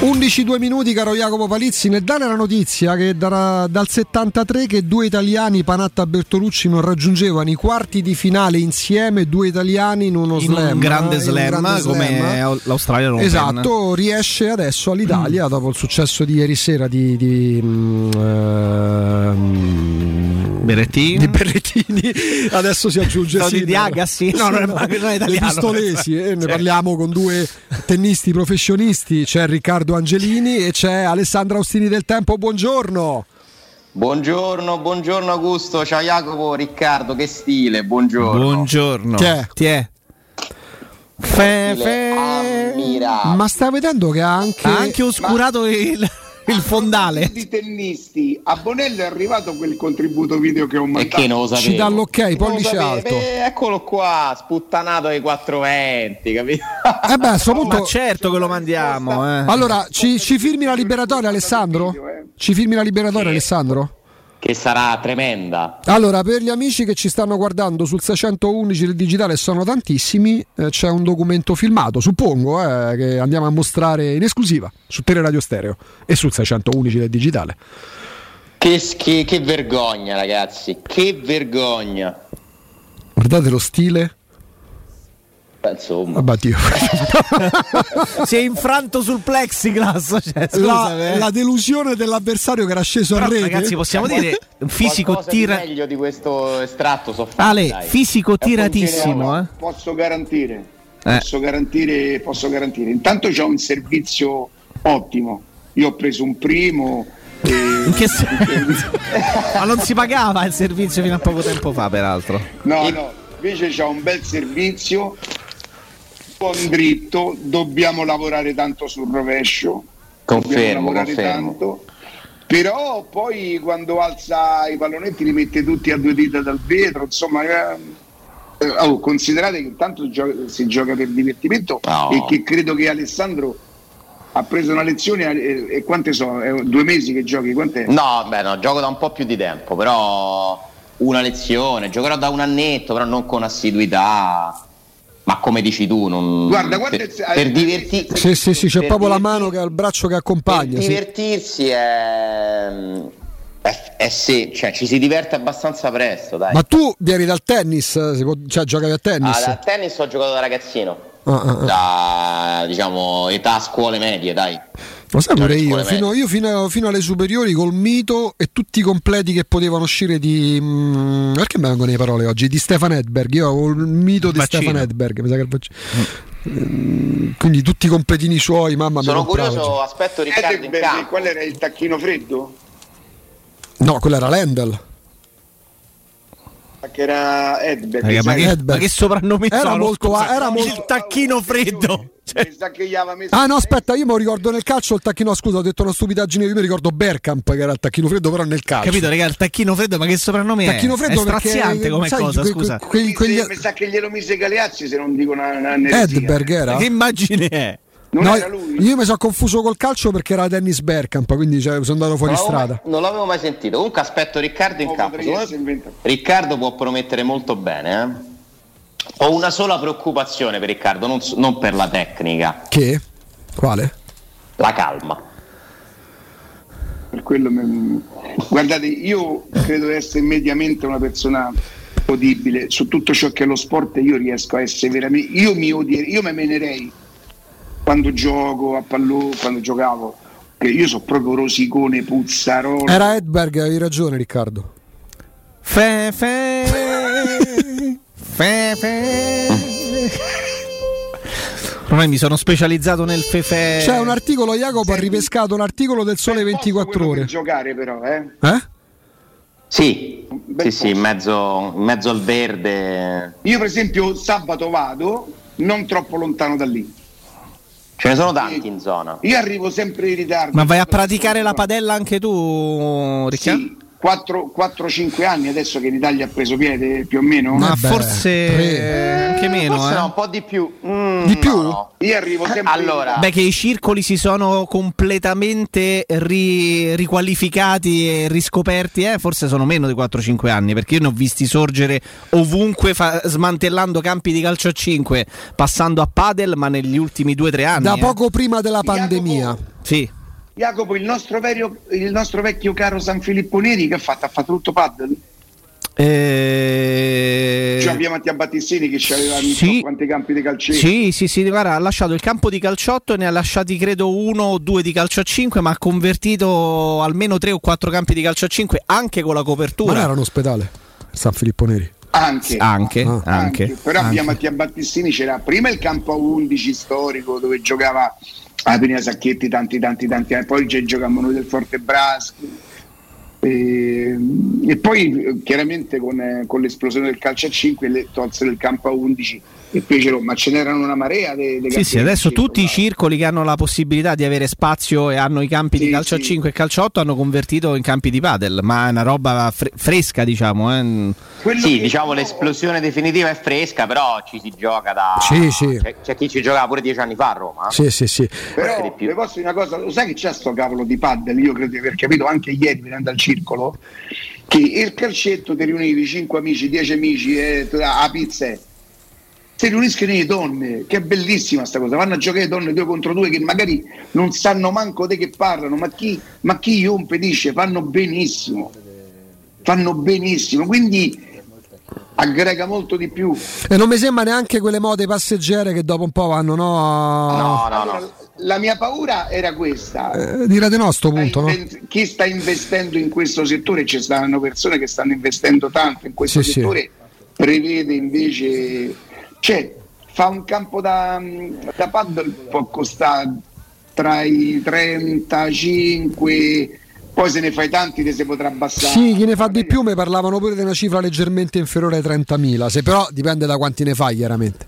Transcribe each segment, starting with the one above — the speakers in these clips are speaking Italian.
11-2 minuti, caro Jacopo Palizzi. Nel dare la notizia che da, dal 73 che due italiani, Panatta e Bertolucci, non raggiungevano i quarti di finale insieme, due italiani in uno in slam. Un grande slam, un grande come slam. l'Australia Open. Esatto, riesce adesso all'Italia mm. dopo il successo di ieri sera di, di, uh, Berrettini. di Berrettini. Adesso si aggiunge no, sì, di Agassi. No, non è, non è italiano. Pistolesi, eh, ne parliamo con due tennisti professionisti. C'è Riccardo Angelini e c'è Alessandro Austini del Tempo. Buongiorno. Buongiorno, buongiorno Augusto, ciao Jacopo, Riccardo, che stile, buongiorno. Buongiorno. Ti è? Ti è? Fe, fe. Ma stai vedendo che ha anche, ha anche oscurato Ma... il il fondale. di tennisti. A Bonello è arrivato quel contributo video che ho mandato. e che non lo sapevo. ci dà l'ok pollice alto. Beh, eccolo qua sputtanato ai 420 capito? Eh beh a questo punto ma certo che lo mandiamo eh. allora ci, ci firmi la liberatoria Alessandro? Ci firmi la liberatoria Sì. Alessandro che sarà tremenda allora, per gli amici che ci stanno guardando sul 611 del digitale, sono tantissimi, eh, c'è un documento filmato, suppongo, eh, che andiamo a mostrare in esclusiva su Teleradio Stereo e sul 611 del digitale. che, che, che vergogna ragazzi che vergogna Guardate lo stile. Beh, insomma si è infranto sul plexiglass cioè, la, scusa, eh. la delusione dell'avversario che era sceso Però, a rete. ragazzi possiamo dire un fisico tira di meglio di questo estratto so fare, Ale dai. fisico tiratissimo eh. posso garantire Eh. posso garantire posso garantire intanto c'è un servizio ottimo io ho preso un primo e- in che senso? ma non si pagava il servizio fino a poco tempo fa peraltro no no invece c'è un bel servizio buon dritto dobbiamo lavorare tanto sul rovescio confermo confermo tanto però poi quando alza i pallonetti li mette tutti a due dita dal vetro insomma eh, eh, oh, considerate che intanto si gioca per divertimento No. e che credo che Alessandro ha preso una lezione eh, e quante sono? Eh, due mesi che giochi? Quant'è? No, beh, no, gioco da un po' più di tempo, però una lezione, giocherò da un annetto, però non con assiduità. Ma come dici tu, non... Guarda, guarda per, il- per divertirsi. Sì, sì, sì, c'è per proprio la mano che ha il braccio che Per accompagna. sì. divertirsi è... è, è sì, cioè ci si diverte abbastanza presto, dai. Ma tu vieni dal tennis, eh, si può- cioè giocavi a tennis? Ah, da tennis ho giocato da ragazzino, Ah, ah, ah. da diciamo età scuole medie, dai. Lo sai pure io, fino, io fino, fino alle superiori col mito e tutti i completi che potevano uscire di... mm, perché mi vengono le parole oggi? Di Stefan Edberg, io avevo il mito di. Stefan Edberg, mi sa che il vaccino. Mm, Quindi tutti i completini suoi, mamma mia. Sono curioso, aspetto Riccardo in campo. qual era il tacchino freddo? No, quello era Lendl. Che era Edberg. Raga, ma, che, Edberg. ma che soprannome Era molto- era molto- il tacchino freddo Cioè, Mi sa che gli aveva messo Ah no, aspetta, io mi ricordo nel calcio il tacchino, scusa, ho detto una stupidaggine, io mi ricordo Bergkamp che era il tacchino freddo, però nel calcio. capito raga il tacchino freddo ma che soprannome Tacchino è? freddo è perché, straziante come sai, cosa que- scusa que- quegli- Mi sa che glielo mise Galeazzi se non dico una, una. Edberg era? che immagine è? Non No, era lui? io mi sono confuso col calcio perché era Dennis Bergkamp, quindi cioè, sono andato fuori Non strada. mai, non l'avevo mai sentito. Comunque aspetto Riccardo in Oh, campo. Riccardo può promettere molto bene. eh. Ho una sola preoccupazione per Riccardo, non, non per la tecnica, Che? Quale? la calma. Per quello mi- Guardate, io credo di essere mediamente una persona godibile su tutto ciò che è lo sport. Io riesco a essere veramente. Io mi odierei, io mi menerei quando gioco a pallone, quando giocavo. Che io sono proprio rosicone, puzzarola. Era Edberg, avevi ragione Riccardo. Fe, fe. Ormai mi sono specializzato nel fefe. C'è un articolo, Jacopo ha Senti. ripescato un articolo del Sole Bel posto 24 quello per ore. giocare, però, eh? Eh? Sì, sì, sì, in mezzo, in mezzo al verde. Io, per esempio, sabato vado non troppo lontano da lì. Ce ne sono tanti in zona. Io arrivo sempre in ritardo. Ma vai a praticare la padella anche tu, Riccardo? Sì, 4-5 anni adesso che l'Italia ha preso piede più o meno. Ma Vabbè, forse tre. anche meno, Forse no, un eh. po' di più. Mm, Di più? no, no. Io arrivo sempre Allora, Beh, che i circoli si sono completamente ri- riqualificati e riscoperti, eh? forse sono meno di 4-5 anni, perché io ne ho visti sorgere ovunque fa- smantellando campi di calcio a 5, passando a padel, ma negli ultimi 2-3 anni. Da eh. poco prima della Jacopo, pandemia. Sì. Jacopo, il nostro, vero, il nostro vecchio caro San Filippo Neri che ha fatto? Ha fatto tutto paddle? Eh... Cioè abbiamo Mattia Battistini che ci aveva visto Sì. quanti campi di calcetto. Sì, sì, sì, guarda, ha lasciato il campo di calciotto e ne ha lasciati credo uno o due di calcio a 5, ma ha convertito almeno tre o quattro campi di calcio a 5 anche con la Ma copertura. era un ospedale, San Filippo Neri. Anche. Anche, Ah. anche. Però anche. via Mattia Battistini c'era prima il campo a 11 storico dove giocava a Penia Sacchetti tanti tanti tanti anni, poi giocavamo noi del Forte Braschi. E, e poi eh, chiaramente con, eh, con l'esplosione del calcio a 5 le tolsero il campo a 11 e fecero, ma ce n'erano una marea dei Sì, sì, adesso tutti i circoli che hanno la possibilità di avere spazio e hanno i campi di Sì, calcio a sì. 5 e calcio a 8 hanno convertito in campi di padel, ma è una roba fre- fresca, diciamo. eh. Sì, diciamo l'esplosione definitiva è fresca, però ci si gioca da. Sì, sì. C'è, c'è chi ci giocava pure dieci anni fa a Roma. Sì, sì, sì. Però di vi posso dire una cosa, lo sai che c'è sto cavolo di paddle? Io credo di aver capito anche ieri venendo al circolo che il calcetto ti riunivi 5 amici, 10 amici e a pizze. Si riuniscono le donne, che è bellissima sta cosa, vanno a giocare le donne due contro due che magari non sanno manco di che parlano, ma chi, ma chi rompe dice fanno benissimo, fanno benissimo, quindi aggrega molto di più. E non mi sembra neanche quelle mode passeggere che dopo un po' vanno, no? No, no, Allora, no. La mia paura era questa. Eh, direte no a sto punto, no? chi sta investendo in questo settore, ci stanno persone che stanno investendo tanto in questo Sì, sì. settore, prevede invece, cioè fa un campo da, da paddle può costare tra i 35, poi se ne fai tanti te si potrà abbassare. Sì, chi ne fa di più mi parlavano pure di una cifra leggermente inferiore ai 30.000, se però dipende da quanti ne fai chiaramente.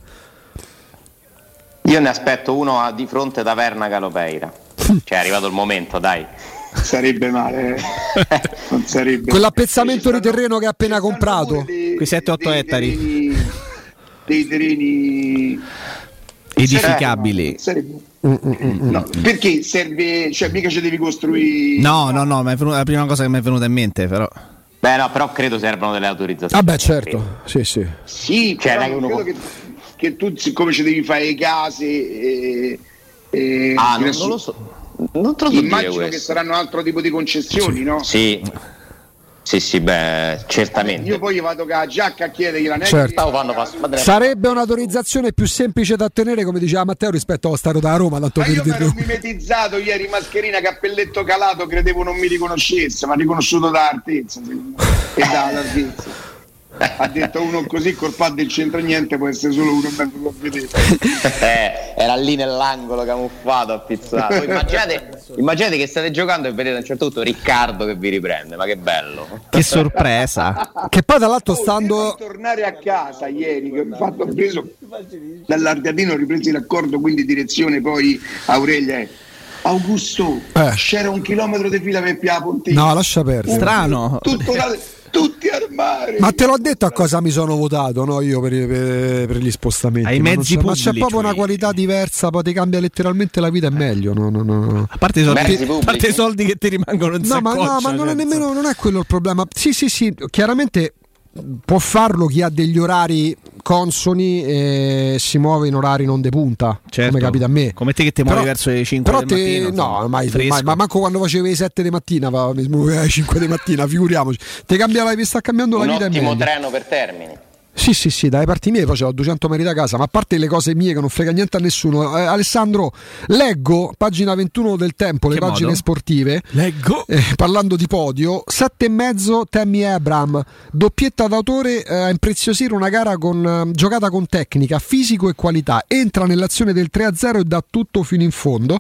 Io ne aspetto uno a- di fronte da Verna Galopeira. Cioè, è arrivato il momento, dai. Sarebbe male, eh. non sarebbe. Quell'appezzamento di terreno che ha appena comprato. dei- Quei 7-8 dei ettari. terreni- dei terreni Edificabili. Sarebbe- Mm, mm, mm. No, perché serve, cioè mica ci devi costruire. No, no, no, ma è venuta- la prima cosa che mi è venuta in mente, però. Beh, no, però credo servono delle autorizzazioni. Vabbè, certo, sì, sì. Sì, Cioè, però non credo che, che tu, siccome ci devi fare case, e, e- Ah, non, adesso- non lo so. Non te lo so dire immagino che saranno altro tipo di concessioni, no? Sì. Sì, sì, beh, certamente. Io poi vado con la giacca a chiedergli la Certo. Fanno pass- Sarebbe un'autorizzazione più semplice da ottenere, come diceva Matteo, rispetto a stare da Roma, tanto Ma per io mi ero mimetizzato ieri, mascherina, cappelletto calato, credevo non mi riconoscesse, ma riconosciuto da me, e da larghezza. Ha detto uno così col pad del centro niente, può essere solo uno ben può vedere. Eh, era lì nell'angolo camuffato, appizzato. Immaginate, immaginate che state giocando e vedete a un certo punto Riccardo che vi riprende, ma che bello. Che sorpresa. Che poi, tra l'altro, Oh, stando. tornare a casa ieri che ho fatto ho preso dall'Argadino ho ripreso il raccordo quindi direzione poi Aurelia. Augusto Eh. c'era un chilometro di fila per Pia Pontina No, lascia perdere. Strano. tutto la- tutti al mare Ma te l'ho detto a cosa mi sono votato, no? Io per, per- per gli spostamenti. Ai Ma mezzi c'è- Ma c'è pubblici. proprio una qualità diversa, poi ti cambia letteralmente la vita e meglio. No, no, no. A parte i soldi, parte pubblici. i soldi che ti rimangono in No, ma, no, ma non è cioè, nemmeno non è quello il problema. Sì, sì, sì, chiaramente può farlo chi ha degli orari consoni e si muove in orari non de punta, Certo. come capita a me. Come te che ti muovi verso le 5 però del te- mattino, No, mai, mai, ma manco quando facevi le 7 di mattina mi muovevo alle 5 di mattina, figuriamoci. Ti cambia la, mi sta cambiando la Un vita e ottimo treno per Termini. Sì, sì, sì, dai parti ce l'ho 200 metri da casa, ma a parte le cose mie che non frega niente a nessuno, eh, Alessandro, leggo, pagina 21 del Tempo, le Che pagine modo? sportive, Leggo. eh, parlando di podio, 7 e mezzo Tammy Abram, doppietta d'autore eh, a impreziosire una gara con, eh, giocata con tecnica, fisico e qualità, entra nell'azione del 3-0 e dà tutto fino in fondo.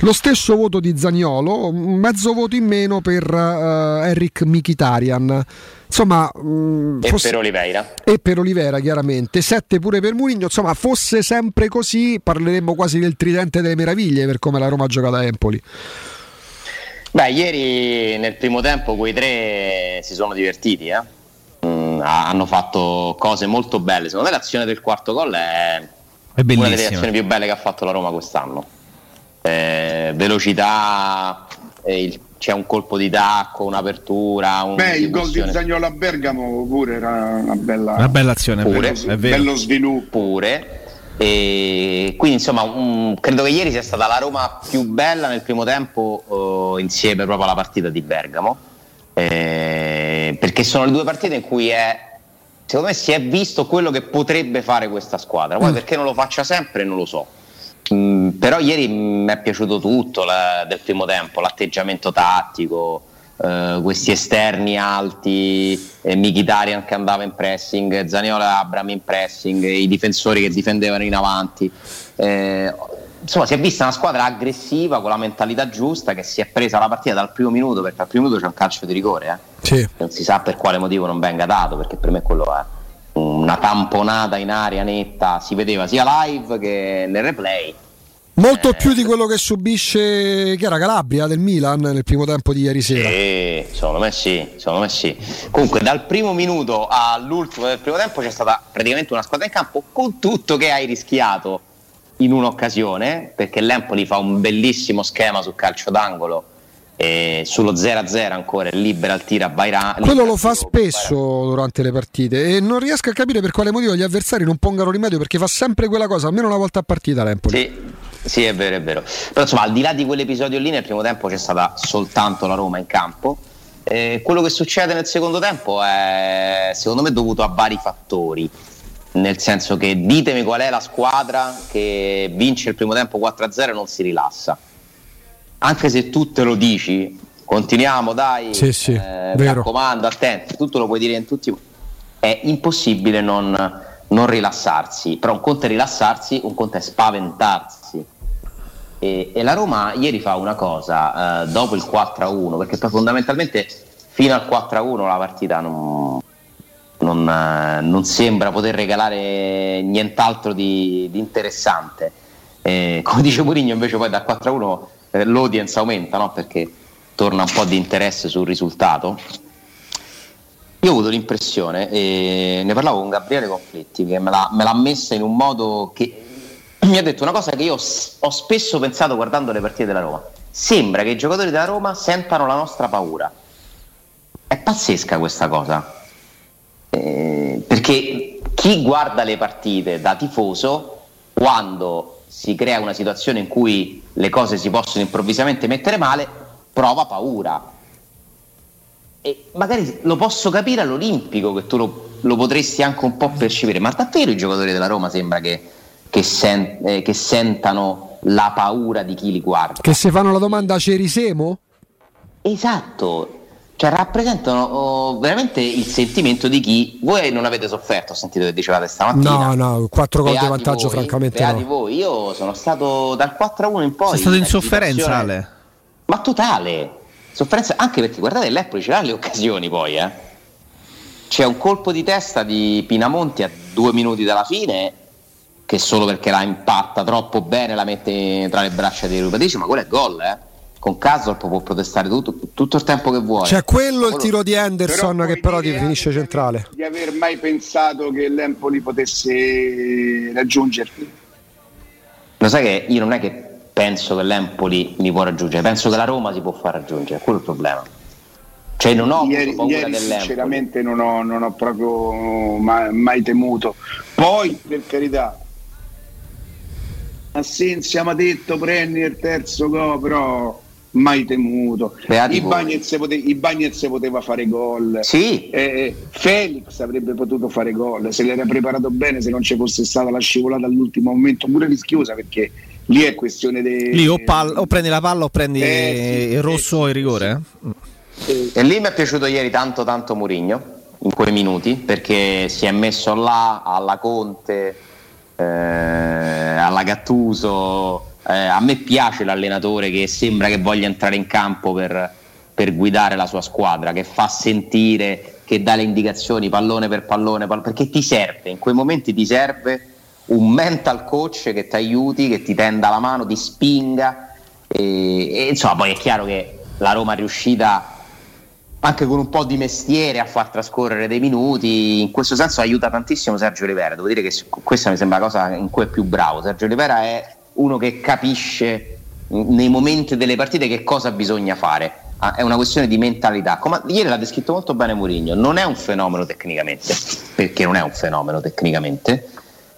Lo stesso voto di Zaniolo, un mezzo voto in meno per eh, Eric Mkhitaryan. Insomma, mh, E fosse- per Oliveira. e per Olivera chiaramente, 7 pure per Murigno, insomma fosse sempre così parleremmo quasi del tridente delle meraviglie per come la Roma ha giocato a Empoli. Beh, ieri nel primo tempo quei tre si sono divertiti, eh? Mm, ha- hanno fatto cose molto belle. Secondo me l'azione del quarto gol è, È una delle azioni più belle che ha fatto la Roma quest'anno. Eh, velocità, eh, il- c'è un colpo di tacco, un'apertura, un Beh, il gol di Zagnolo a Bergamo pure era una bella, Una bella azione, Pure. è vero, è vero. bello sviluppo. pure. E quindi insomma un, credo che ieri sia stata la Roma più bella nel primo tempo uh, insieme proprio alla partita di Bergamo eh, perché sono le due partite in cui è, secondo me si è visto quello che potrebbe fare questa squadra poi mm. perché non lo faccia sempre non lo so mm, però ieri mi è piaciuto tutto la, del primo tempo l'atteggiamento tattico Uh, questi esterni alti, eh, Mkhitaryan che andava in pressing, Zaniola e Abram in pressing, i difensori che difendevano in avanti. Eh, insomma, si è vista una squadra aggressiva con la mentalità giusta che si è presa la partita dal primo minuto, perché al primo minuto c'è un calcio di rigore. Eh? Sì. Non si sa per quale motivo non venga dato, perché per me quello è una tamponata in aria netta, si vedeva sia live che nel replay Molto eh, più di quello che subisce che era Calabria del Milan nel primo tempo di ieri sera. Sì, secondo me sì, secondo me sì. Comunque dal primo minuto all'ultimo del primo tempo c'è stata praticamente una squadra in campo con tutto che hai rischiato in un'occasione, perché l'Empoli fa un bellissimo schema sul calcio d'angolo e sullo 0-0 ancora libera al tiro a Bairano. Quello lo fa spesso Bairano. durante le partite e non riesco a capire per quale motivo gli avversari non pongano rimedio perché fa sempre quella cosa, almeno una volta a partita l'Empoli. Sì sì, è vero, è vero. Però insomma, al di là di quell'episodio lì, nel primo tempo c'è stata soltanto la Roma in campo. Eh, quello che succede nel secondo tempo è secondo me dovuto a vari fattori. Nel senso che ditemi qual è la squadra che vince il primo tempo 4-0 e non si rilassa. Anche se tu te lo dici, continuiamo, dai, sì, sì, eh, mi raccomando, attenti, tutto lo puoi dire in tutti. È impossibile non, non rilassarsi. Però un conto è rilassarsi, un conto è spaventarsi e, e la Roma ieri fa una cosa, eh, dopo il 4-1, perché poi fondamentalmente fino al 4-1 la partita non, non, eh, non, sembra poter regalare nient'altro di, di interessante. Eh, come dice Mourinho invece poi dal 4-1 eh, l'audience aumenta no? perché torna un po' di interesse sul risultato. Io ho avuto l'impressione, e ne parlavo con Gabriele Conflitti, che me l'ha, me l'ha messa in un modo che mi ha detto una cosa che io ho spesso pensato guardando le partite della Roma. Sembra che i giocatori della Roma sentano la nostra paura. È pazzesca questa cosa. Eh, perché chi guarda le partite da tifoso, quando si crea una situazione in cui le cose si possono improvvisamente mettere male, prova paura. E magari lo posso capire all'Olimpico che tu lo, lo potresti anche un po' percepire, ma davvero i giocatori della Roma sembra che che, sen- eh, che sentano la paura di chi li guarda. Che se fanno la domanda ci risemo? Esatto, cioè rappresentano oh, veramente il sentimento di chi voi non avete sofferto, ho sentito che dicevate stamattina. No, no, quattro gol di vantaggio voi, francamente no. voi, io sono stato dal 4-1 in poi. Sei stato in sofferenza Ale. Ma totale. Sofferenza anche perché guardate l'Empoli ce l'ha le occasioni poi, eh. C'è un colpo di testa di Pinamonti a due minuti dalla fine che solo perché la impatta troppo bene la mette tra le braccia dei Rubadici, ma quello è gol, eh? Con Casol può protestare tutto, tutto, il tempo che vuole. C'è quello il tiro di Anderson però che però ti finisce centrale. Di aver mai pensato che l'Empoli potesse raggiungerti? Lo sai che io non è che penso che l'Empoli mi può raggiungere, penso che la Roma si può far raggiungere, quello è il problema. Cioè non ho ieri, paura ieri sinceramente non ho, non ho proprio mai, mai temuto. Poi, per carità, Assenzia mi ha detto prendi il terzo go, però mai temuto. I Bagnets, pote- Bagnets poteva fare gol. Sì. Eh, Felix avrebbe potuto fare gol se l'era preparato bene, se non ci fosse stata la scivolata all'ultimo momento, pure rischiosa perché lì è questione di. Lì o, pal- o, prendi la palla o prendi eh, sì, il rosso o il rigore. Eh? E lì mi è piaciuto ieri tanto tanto Murigno in quei minuti perché si è messo là alla Conte eh, alla Gattuso. Eh, a me piace l'allenatore che sembra che voglia entrare in campo per, per, guidare la sua squadra, che fa sentire, che dà le indicazioni pallone per pallone, pallone perché ti serve, in quei momenti ti serve un mental coach che ti aiuti, che ti tenda la mano, ti spinga. E, e insomma, poi è chiaro che la Roma è riuscita anche con un po' di mestiere a far trascorrere dei minuti. In questo senso aiuta tantissimo Sergio Rivera. Devo dire che questa mi sembra la cosa in cui è più bravo. Sergio Rivera è uno che capisce nei momenti delle partite che cosa bisogna fare. Ah, è una questione di mentalità. Come ieri l'ha descritto molto bene Mourinho. Non è un fenomeno tecnicamente, perché non è un fenomeno tecnicamente,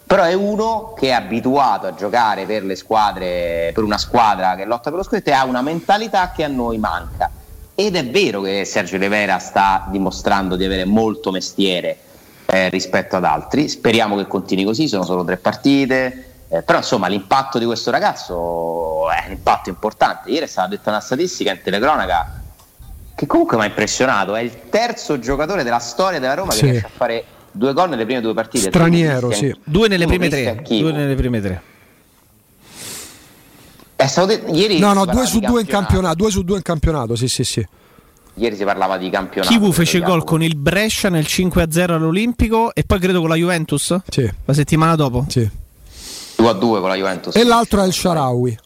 però è uno che è abituato a giocare per squadre, per una squadra che lotta per lo scudetto e ha una mentalità che a noi manca. Ed è vero che Sergio Rivera sta dimostrando di avere molto mestiere eh, rispetto ad altri. Speriamo che continui così, sono solo tre partite. Eh, però insomma l'impatto di questo ragazzo è un impatto importante. Ieri è stata detta una statistica in telecronaca che comunque mi ha impressionato. È il terzo giocatore della storia della Roma Sì. che riesce a fare due gol nelle prime due partite. Straniero, sì. Due nelle prime tre. Due nelle prime tre. È stato detto- ieri No, si no, parlava due su di due in campionato, due su due in campionato, sì, sì, sì. Ieri si parlava di campionato. Kivu fece gol con il Brescia nel 5-0 all'Olimpico e poi credo con la Juventus Sì, la settimana dopo. sì. 2 a 2 con la Juventus. E l'altro è il Sharawi.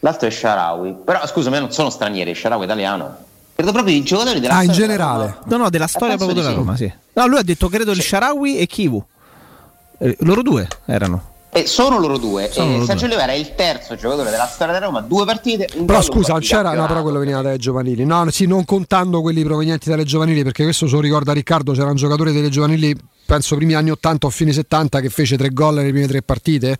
L'altro è Sharawi. Però scusami, non sono stranieri, Sharawi è italiano. Credo proprio i giocatori della Ah, in storia della generale. Roma. No, no, della storia proprio della sì. Roma, sì. No, lui ha detto credo il Sharawi e Kivu. Eh, loro due erano. E sono loro due. Sono e loro Sergio due. Rivera è il terzo giocatore della storia della Roma, due partite. Un Però scusa, non c'era. No, però quello veniva dalle giovanili. No, sì, non contando quelli provenienti dalle giovanili, perché questo se lo ricorda Riccardo, c'era un giocatore delle giovanili, penso primi anni 80 o fine 70, che fece tre gol nelle prime tre partite.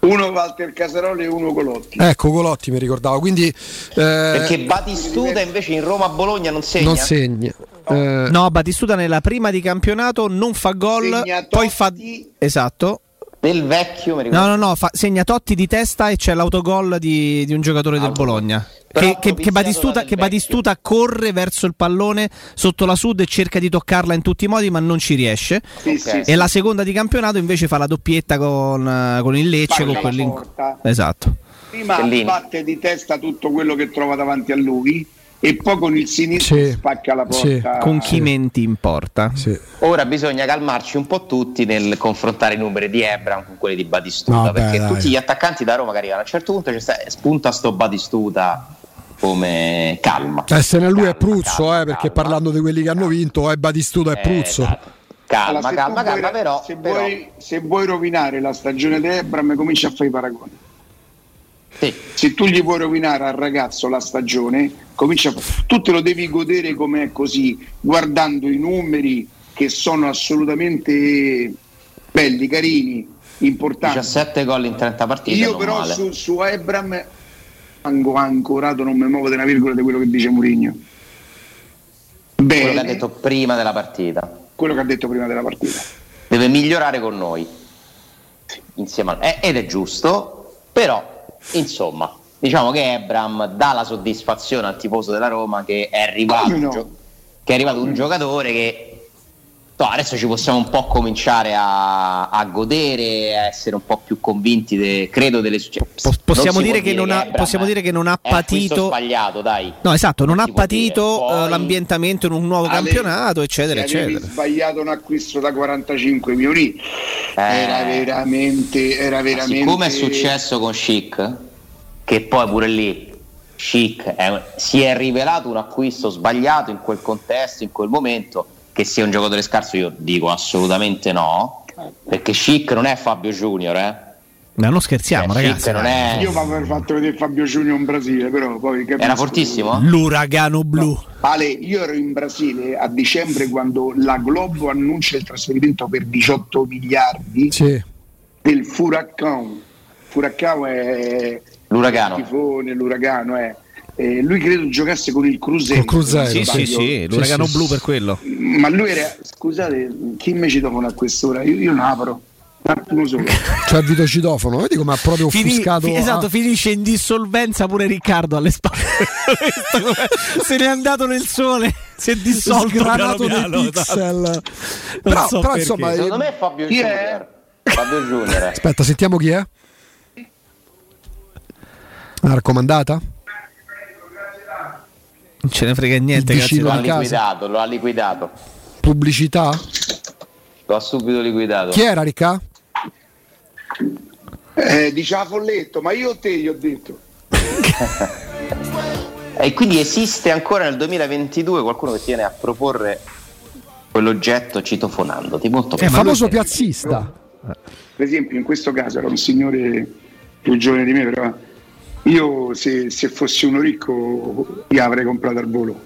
Uno Walter Casaroli e uno Colotti. Ecco, Colotti mi ricordavo. Quindi eh, Perché Batistuta invece in Roma-Bologna non segna. non segna. Eh, No, Battistuta nella prima di campionato non fa gol, poi fa. Esatto. Del vecchio, mi ricordo. No, no, no, fa- segna Totti di testa e c'è l'autogol di, di un giocatore del Autogol. Bologna. Che, che- che Batistuta, Del che Batistuta corre verso il pallone sotto la sud e cerca di toccarla in tutti i modi, ma non ci riesce. Sì, sì, E la seconda di campionato invece fa la doppietta con, con il Lecce. Con quell'in-. Esatto. Prima Bellini. batte di testa tutto quello che trova davanti a lui e poi con il sinistro Sì. spacca la Sì. porta. Con chi menti in porta. sì. Ora bisogna calmarci un po' tutti nel confrontare i numeri di Ebram con quelli di Batistuta. No, beh, perché dai. tutti gli attaccanti da Roma che arrivano a un certo punto sta- spunta sto Batistuta come calma. Eh, se ne lui è Calma, Pruzzo, calma, eh, perché calma. parlando di quelli che hanno vinto, è Batistuta e Eh, Pruzzo. esatto. Calma, Allora, calma, tu vuoi- calma, però, se, però- Vuoi, se vuoi rovinare la stagione di Ebram comincia a fare i paragoni sì. se tu gli vuoi rovinare al ragazzo la stagione comincia tu te lo devi godere come è così guardando i numeri che sono assolutamente belli, carini importanti 17 gol in 30 partite. io però male. su, su Ebram anco ancorato non mi muovo di una virgola di quello che dice Mourinho quello bene che ha detto prima della partita. quello che ha detto prima della partita Deve migliorare con noi. Insieme a... eh, ed è giusto, però insomma, diciamo che Ebram dà la soddisfazione al tifoso della Roma che è arrivato, no? che è arrivato un giocatore che no, adesso ci possiamo un po' cominciare a, a godere, a essere un po' più convinti, de- credo, delle successioni. Pos- possiamo dire che non ha- possiamo dire che non ha patito- sbagliato, dai. No, esatto, non, Non ha patito dire. Poi- eh, l'ambientamento in un nuovo Ale, campionato, eccetera, eccetera. sbagliato un acquisto da 45 milioni era veramente era veramente Siccome è successo con Chic, che poi pure lì Chic è- si è rivelato un acquisto sbagliato in quel contesto, in quel momento, che sia un giocatore scarso io dico assolutamente no, perché Chic non è Fabio Junior, eh. Ma non scherziamo, Cioè, ragazzi. Non è... io mi aver fatto vedere Fabio Junior in Brasile però poi capisco. Era fortissimo? L'uragano blu. Ale, io ero in Brasile a dicembre quando la Globo annuncia il trasferimento per 18 miliardi Sì. del Furacão. Furacão è L'uragano. il tifone, l'uragano è. Eh, lui credo giocasse con il Cruzeiro. Col Cruzeiro, Sì, sì, sì, l'uragano sì, blu per quello. Ma lui era, scusate, chi mi citofono a quest'ora? Io, io non apro. C'è Vito Citofono, vedi come ha proprio Fini- offuscato. fi- esatto, ah, finisce in dissolvenza pure Riccardo alle spalle. Se n'è andato nel sole, si è dissolto sgranato piano dei piano, esatto. pixel. Non Però, so però, insomma, eh, Secondo me è Fabio Chi è? Junior. Fabio Junior. aspetta, sentiamo chi è. La raccomandata? Non ce ne frega niente, cazzo. Lo ha liquidato, lo ha liquidato. Pubblicità? Lo ha subito liquidato. Chi era Ricca? Eh, diceva Folletto, ma io te gli ho detto. E quindi esiste ancora nel 2022 qualcuno che tiene a proporre quell'oggetto citofonandoti. Molto È famoso piazzista. Per esempio, in questo caso era un signore più giovane di me, però io se, se fossi uno ricco gli avrei comprato al volo.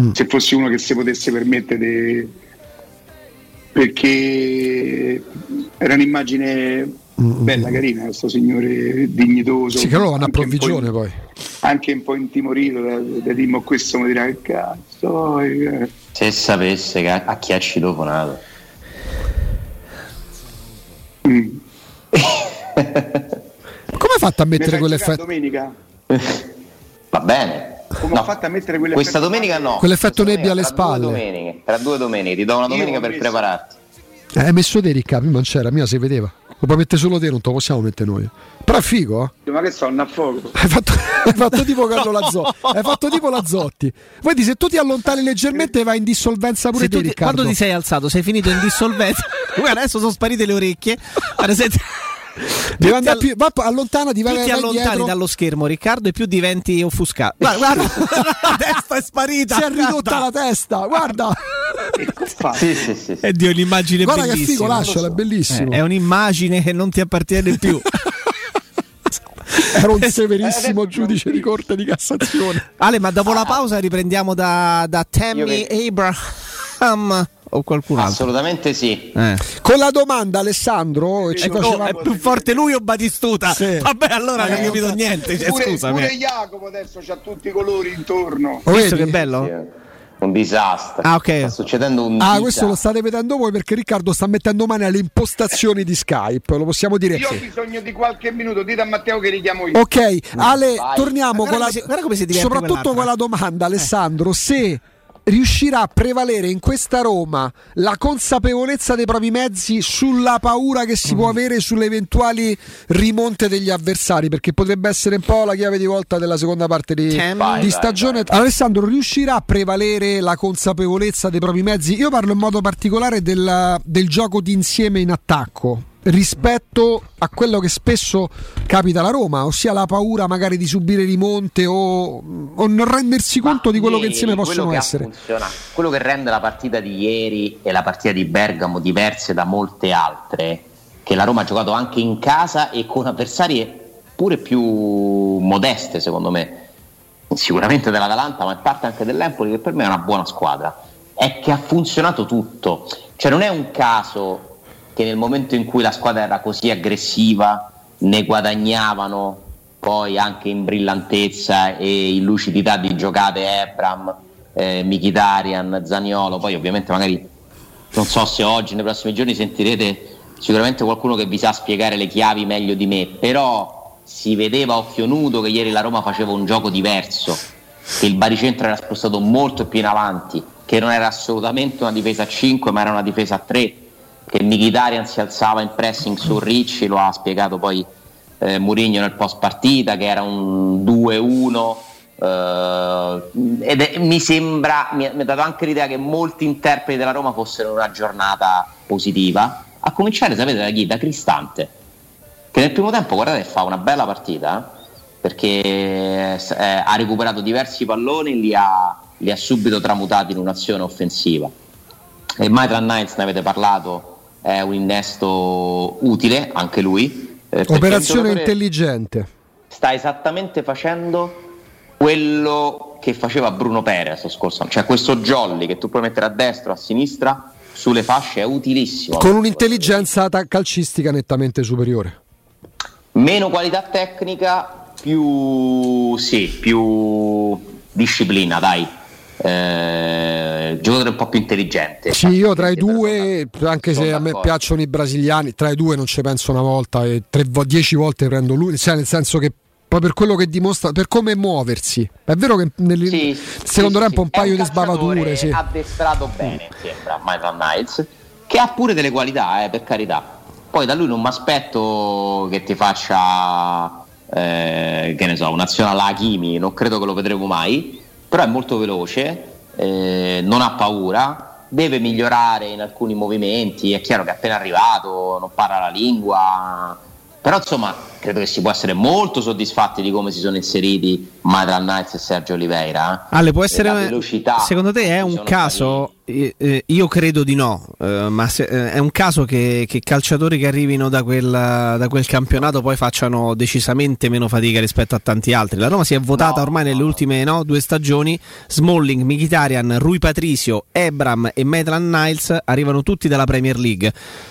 Mm. Se fossi uno che si potesse permettere perché era un'immagine bella, carina, questo signore dignitoso. Sì, che loro vanno a provvigione poi. Anche un po' intimorito da, da Dimmo, questo mi dirà che cazzo. eh. Se sapesse che a, a chi ha citofonato. Mm. Fatto a mettere quell'effetto? domenica? Va bene. Come ho fatto a mettere quell'effetto? Questa domenica no. Quell'effetto nebbia alle spalle. Due tra due domeniche, ti do una domenica per messo- prepararti. Eh, hai messo te Ricca, prima non c'era, mia si vedeva. Lo puoi mettere solo te, non te lo possiamo mettere noi. Però è figo, eh? Ma che so, a fuoco. Hai fatto, hai fatto tipo Carlo Lazzotti. Hai fatto tipo Lazzotti. Vedi, se tu ti allontani leggermente vai in dissolvenza pure Se te, tu ti- Riccardo. quando ti sei alzato, sei finito in dissolvenza. Guarda, adesso sono sparite le orecchie. Guarda, Devi più andare ti più, va, allontanati, vai, più ti vai allontani dietro. dallo schermo, Riccardo, e più diventi offuscato. Guarda, guarda, la testa è sparita. Si è ridotta Guarda. la testa, guarda. Che fa? Sì, sì, sì. sì. E Dio, un'immagine Guarda che figo, lasciala, è bellissimo. Eh, è un'immagine che non ti appartiene più. Era un Eh, severissimo giudice di corte di Cassazione. Ale, ma dopo la pausa riprendiamo da, da Tammy Abraham o qualcun altro. Assolutamente sì. Eh. Con la domanda, Alessandro, ci Ecco, Oh, faceva... è più forte lui o Batistuta? Sì. Vabbè, allora non Eh, ho capito niente. Cioè, Pure, scusami. pure Jacopo adesso c'ha tutti i colori intorno. Lo Visto vedi? che bello? Sì, Un disastro. Ah, ok. Sta succedendo un Ah, disastro. questo lo state vedendo voi perché Riccardo sta mettendo mano alle impostazioni di Skype, lo possiamo dire. Io ho bisogno di qualche minuto, dite a Matteo che richiamo io. Ok, Ale, vai. torniamo Guarda con la, come si- guarda come si diverte soprattutto con la domanda, Alessandro, se riuscirà a prevalere in questa Roma la consapevolezza dei propri mezzi sulla paura che si può avere sulle eventuali rimonte degli avversari, perché potrebbe essere un po' la chiave di volta della seconda parte di, Vai, di vai, stagione. vai. Alessandro, riuscirà a prevalere la consapevolezza dei propri mezzi? Io parlo in modo particolare del, del gioco d'insieme in attacco. Rispetto a quello che spesso capita alla Roma, ossia la paura magari di subire rimonte o, o non rendersi conto di quello che ieri, insieme possono che essere. quello che rende la partita di ieri e la partita di Bergamo diverse da molte altre, che la Roma ha giocato anche in casa e con avversarie pure più modeste, secondo me, sicuramente dell'Atalanta, ma in parte anche dell'Empoli, che per me è una buona squadra, è che ha funzionato tutto. Cioè non è un caso che nel momento in cui la squadra era così aggressiva ne guadagnavano poi anche in brillantezza e in lucidità di giocate Ebram, eh, Mkhitaryan, Zaniolo, poi ovviamente magari non so se oggi nei prossimi giorni sentirete sicuramente qualcuno che vi sa spiegare le chiavi meglio di me, però si vedeva occhio nudo che ieri la Roma faceva un gioco diverso, che il baricentro era spostato molto più in avanti, che non era assolutamente una difesa a 5 ma era una difesa a 3, che Mkhitaryan si alzava in pressing su Ricci, lo ha spiegato poi eh, Mourinho nel post partita, che era un 2-1. eh, ed è- mi sembra, mi, ha dato anche l'idea che molti interpreti della Roma fossero in una giornata positiva, a cominciare, sapete da chi? Da Cristante, che nel primo tempo guardate fa una bella partita eh, perché eh, ha recuperato diversi palloni, li ha, li ha subito tramutati in un'azione offensiva. E Maitland Knights ne avete parlato, è un innesto utile, anche lui. eh, Operazione intelligente. sta esattamente facendo quello che faceva Bruno Perez lo scorso anno, cioè questo jolly che tu puoi mettere a destra o a sinistra sulle fasce è utilissimo. Con un'intelligenza calcistica nettamente superiore. Meno qualità tecnica, più sì, più disciplina, dai. Eh, giocatore un po' più intelligente. Sì, io tra i Sono due, anche se sono a me piacciono i brasiliani, tra i due non ci penso una volta e tre, dieci volte prendo lui, cioè nel senso che poi per quello che dimostra, per come muoversi. È vero che nel Sì, secondo sì, tempo sì, un paio è di sbavature, sì. addestrato bene, sembra, Maitland Niles, che ha pure delle qualità, eh, per carità. Poi da lui non mi aspetto che ti faccia, eh, che ne so, un'azione alla Hakimi, non credo che lo vedremo mai, però è molto veloce, eh, non ha paura, deve migliorare in alcuni movimenti, è chiaro che è appena arrivato, non parla la lingua, però insomma credo che si può essere molto soddisfatti di come si sono inseriti Maitland Niles e Sergio Oliveira. eh. Ale, può essere. velocità Secondo te è un caso eh, io credo di no, eh, ma se, eh, è un caso che, che, calciatori che arrivino da quel, da quel, campionato poi facciano decisamente meno fatica rispetto a tanti altri. La Roma si è votata no, ormai nelle ultime no, due stagioni. Smalling, Mkhitaryan, Rui Patricio, Ebram e Maitland Niles arrivano tutti dalla Premier League.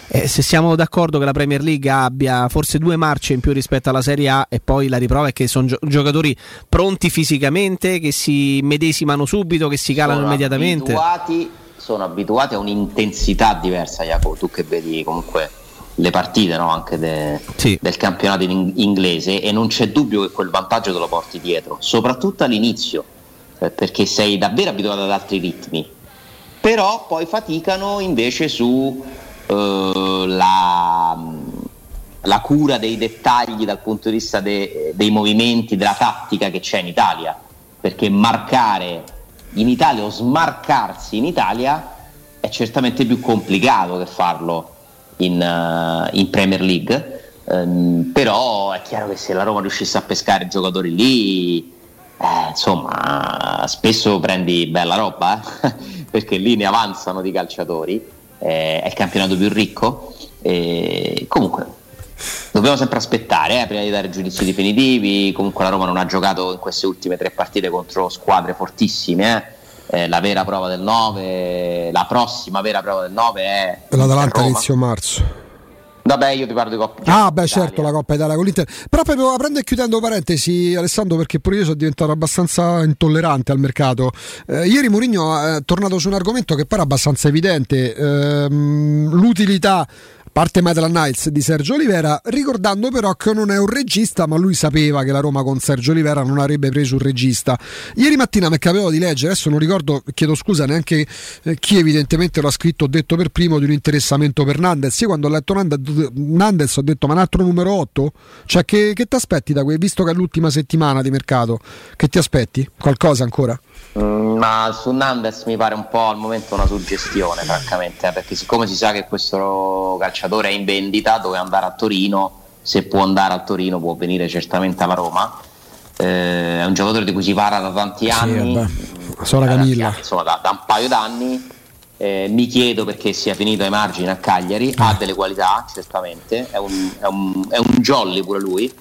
Eh, se siamo d'accordo che la Premier League abbia forse due marce in più rispetto alla Serie A e poi la riprova è che sono gio- giocatori pronti fisicamente, che si medesimano subito, che si calano sono immediatamente. Abituati sono abituati a un'intensità diversa, Jacopo, tu che vedi comunque le partite no? anche de, sì. del campionato in inglese e non c'è dubbio che quel vantaggio te lo porti dietro, soprattutto all'inizio, eh, perché sei davvero abituato ad altri ritmi, però poi faticano invece su eh, la, la, cura dei dettagli dal punto di vista de, dei movimenti, della tattica che c'è in Italia, perché marcare in Italia o smarcarsi in Italia è certamente più complicato che farlo in, uh, in Premier League. Um, però è chiaro che se la Roma riuscisse a pescare giocatori lì, eh, insomma, spesso prendi bella roba, eh? perché lì ne avanzano di calciatori, eh, è il campionato più ricco. Comunque, dobbiamo sempre aspettare eh, prima di dare giudizi definitivi. Comunque la Roma non ha giocato in queste ultime tre partite contro squadre fortissime. Eh. Eh, la vera prova del 9, la prossima vera prova del 9 è l'Atalanta inizio marzo. Vabbè, io ti parlo di Coppa Italia. Ah, beh, certo, la Coppa Italia con l'Inter. Però proprio aprendo e chiudendo parentesi, Alessandro, perché pure io sono diventato abbastanza intollerante al mercato. Eh, ieri Mourinho è tornato su un argomento che pare abbastanza evidente. Ehm, l'utilità Parte Maitland Niles di Sergio Olivera, ricordando però che non è un regista, ma lui sapeva che la Roma con Sergio Olivera non avrebbe preso un regista. Ieri mattina mi capitò di leggere, adesso non ricordo, chiedo scusa neanche eh, chi evidentemente lo ha scritto, ho detto per primo di un interessamento per Nandez. Io quando ho letto Nandez ho detto ma un altro numero 8? Cioè che, che ti aspetti da qui, visto che è l'ultima settimana di mercato? Che ti aspetti? Qualcosa ancora? Mm, ma su Nandes mi pare un po' al momento una suggestione, francamente, eh, perché siccome si sa che questo calciatore è in vendita, dove andare a Torino, se può andare a Torino può venire certamente alla Roma. Eh, è un giocatore di cui si parla da tanti anni, sì, da, Camilla. insomma, da, da, un paio d'anni. Eh, mi chiedo perché sia finito ai margini a Cagliari, ah. ha delle qualità certamente, è un, è, un, è un jolly pure lui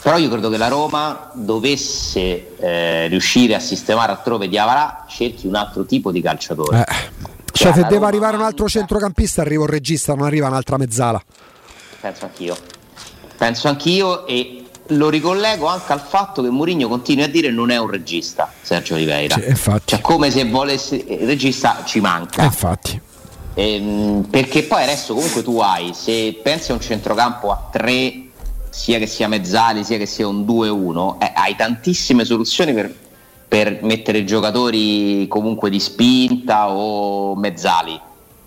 però io credo che la Roma dovesse eh, riuscire a sistemare altrove Diavara cerchi un altro tipo di calciatore. Eh. Cioè, cioè se deve arrivare un altro centrocampista arriva un regista, non arriva un'altra mezzala. Penso anch'io. Penso anch'io e lo ricollego anche al fatto che Mourinho continui a dire non è un regista Sergio Oliveira. Sì, infatti. Cioè come se volesse il regista ci manca. Eh, infatti. Ehm, perché poi adesso comunque tu hai, se pensi a un centrocampo a tre sia che sia Mezzali sia che sia un 2-1, eh, hai tantissime soluzioni per, per mettere giocatori comunque di spinta o Mezzali